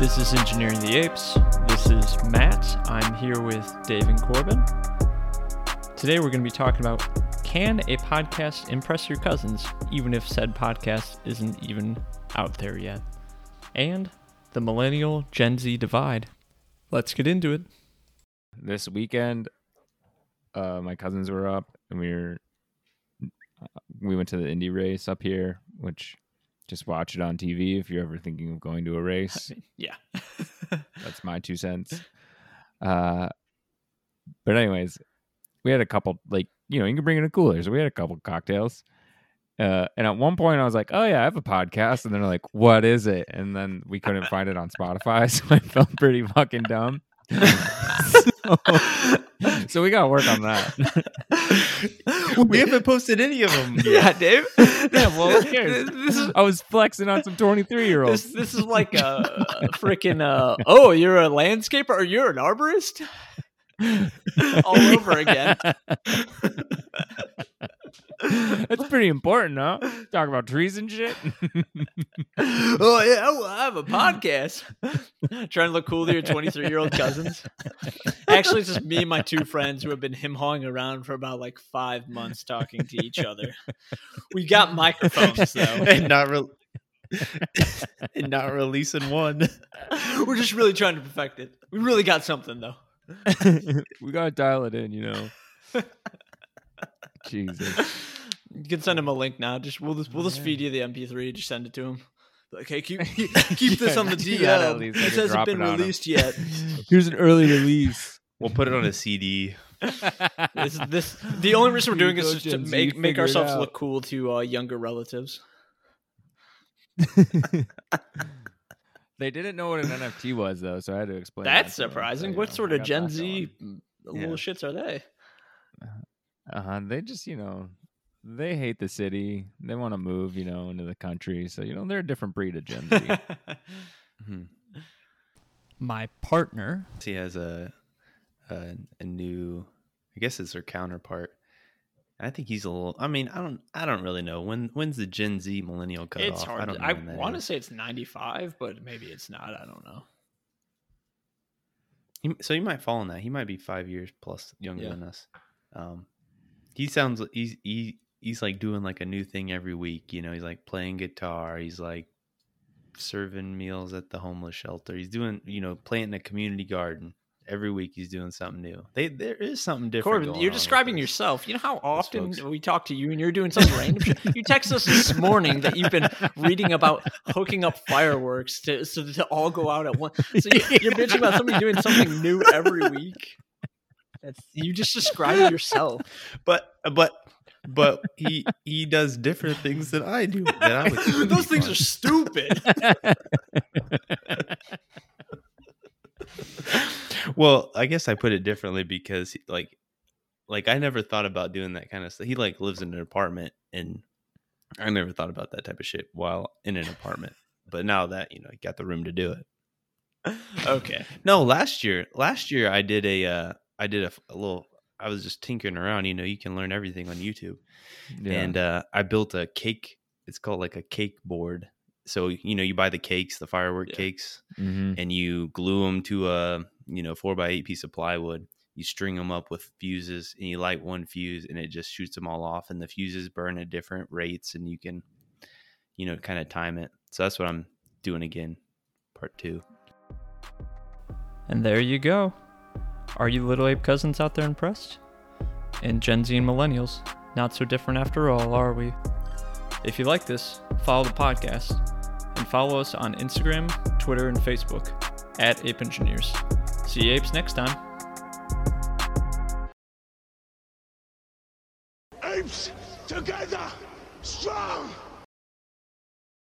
This is Engineering the Apes. This is Matt. I'm here with Dave and Corbin. Today we're going to be talking about can a podcast impress your cousins even if said podcast isn't even out there yet? And the millennial Gen Z divide. Let's get into it. This weekend, uh, my cousins were up and we were uh, we went to the Indy race up here, which just watch it on TV if you're ever thinking of going to a race. Yeah. That's my two cents. Uh, but anyways, we had a couple like you know you can bring in a cooler, so we had a couple cocktails. Uh, and at one point, I was like, "Oh yeah, I have a podcast," and they're like, "What is it?" And then we couldn't find it on Spotify, so I felt pretty fucking dumb. so, we got to work on that. we haven't posted any of them. yeah, Dave. Yeah, well, who cares? This is I was flexing on some 23 year olds. this is like a, freaking uh oh, you're a landscaper or you're an arborist? All over again. That's pretty important, huh? Talk about trees and shit. oh yeah, well, I have a podcast. Trying to look cool to your 23 year old cousins. Actually, it's just me and my two friends who have been him hawing around for about like five months talking to each other. We got microphones though. and not re- and not releasing one. We're just really trying to perfect it. We really got something though. we gotta dial it in, you know. Jesus. You can send him a link now. Just we'll just we'll just feed you the MP3. Just send it to him. Like, hey, keep keep, keep this Yeah, on the do that at This hasn't been it on him. released yet. Here's an early release. We'll put it on a CD. this this the only reason we're doing this is just to make make ourselves look cool to uh, younger relatives. they didn't know what an NFT was though, so I had to explain. That's that to them, surprising. so, what know, sort of Gen Z going. little Yeah. shits are they? Uh-huh. They just, you know, they hate the city. They want to move, you know, into the country. So, you know, they're a different breed of Gen Z. Mhm. My partner. He has a, a a new, I guess it's their counterpart. I think he's a little. I mean, I don't. I don't really know when. When's the Gen Z millennial cut It's off? hard. I don't to- know. I want to is. say it's 95, but maybe it's not. I don't know. He, so he might fall in that. He might be five years plus younger Yeah. than us. Um, he sounds he's he he's like doing like a new thing every week. You know, he's like playing guitar. He's like serving meals at the homeless shelter. He's doing you know planting a community garden every week. He's doing something new. They there is something different. Corbin, you're describing yourself. You know how often we talk to you and you're doing something random? You text us this morning that you've been reading about hooking up fireworks to so to all go out at once. So you, you're bitching about somebody doing something new every week. That's you just described yourself. but but but he he does different things than I do. That I would Those things fun. are stupid. well, I guess I put it differently because like like I never thought about doing that kind of stuff. He like lives in an apartment and I never thought about that type of shit while in an apartment. But now that, you know, I got the room to do it. Okay. No, last year, last year I did a uh I did a little I was just tinkering around, you know, you can learn everything on YouTube. Yeah. And uh I built a cake it's called like a cake board. So, you know, you buy the cakes, the firework Yeah. cakes Mhm. and you glue them to a you know four by eight piece of plywood you string them up with fuses and you light one fuse and it just shoots them all off and the fuses burn at different rates and you can you know kind of time it so that's what i'm doing again part two And there you go. Are you little ape cousins out there impressed? And Gen Z and millennials, not so different after all, are we? If you like this, follow the podcast and follow us on Instagram, Twitter, and Facebook at Ape Engineers. See you apes next time. apes together.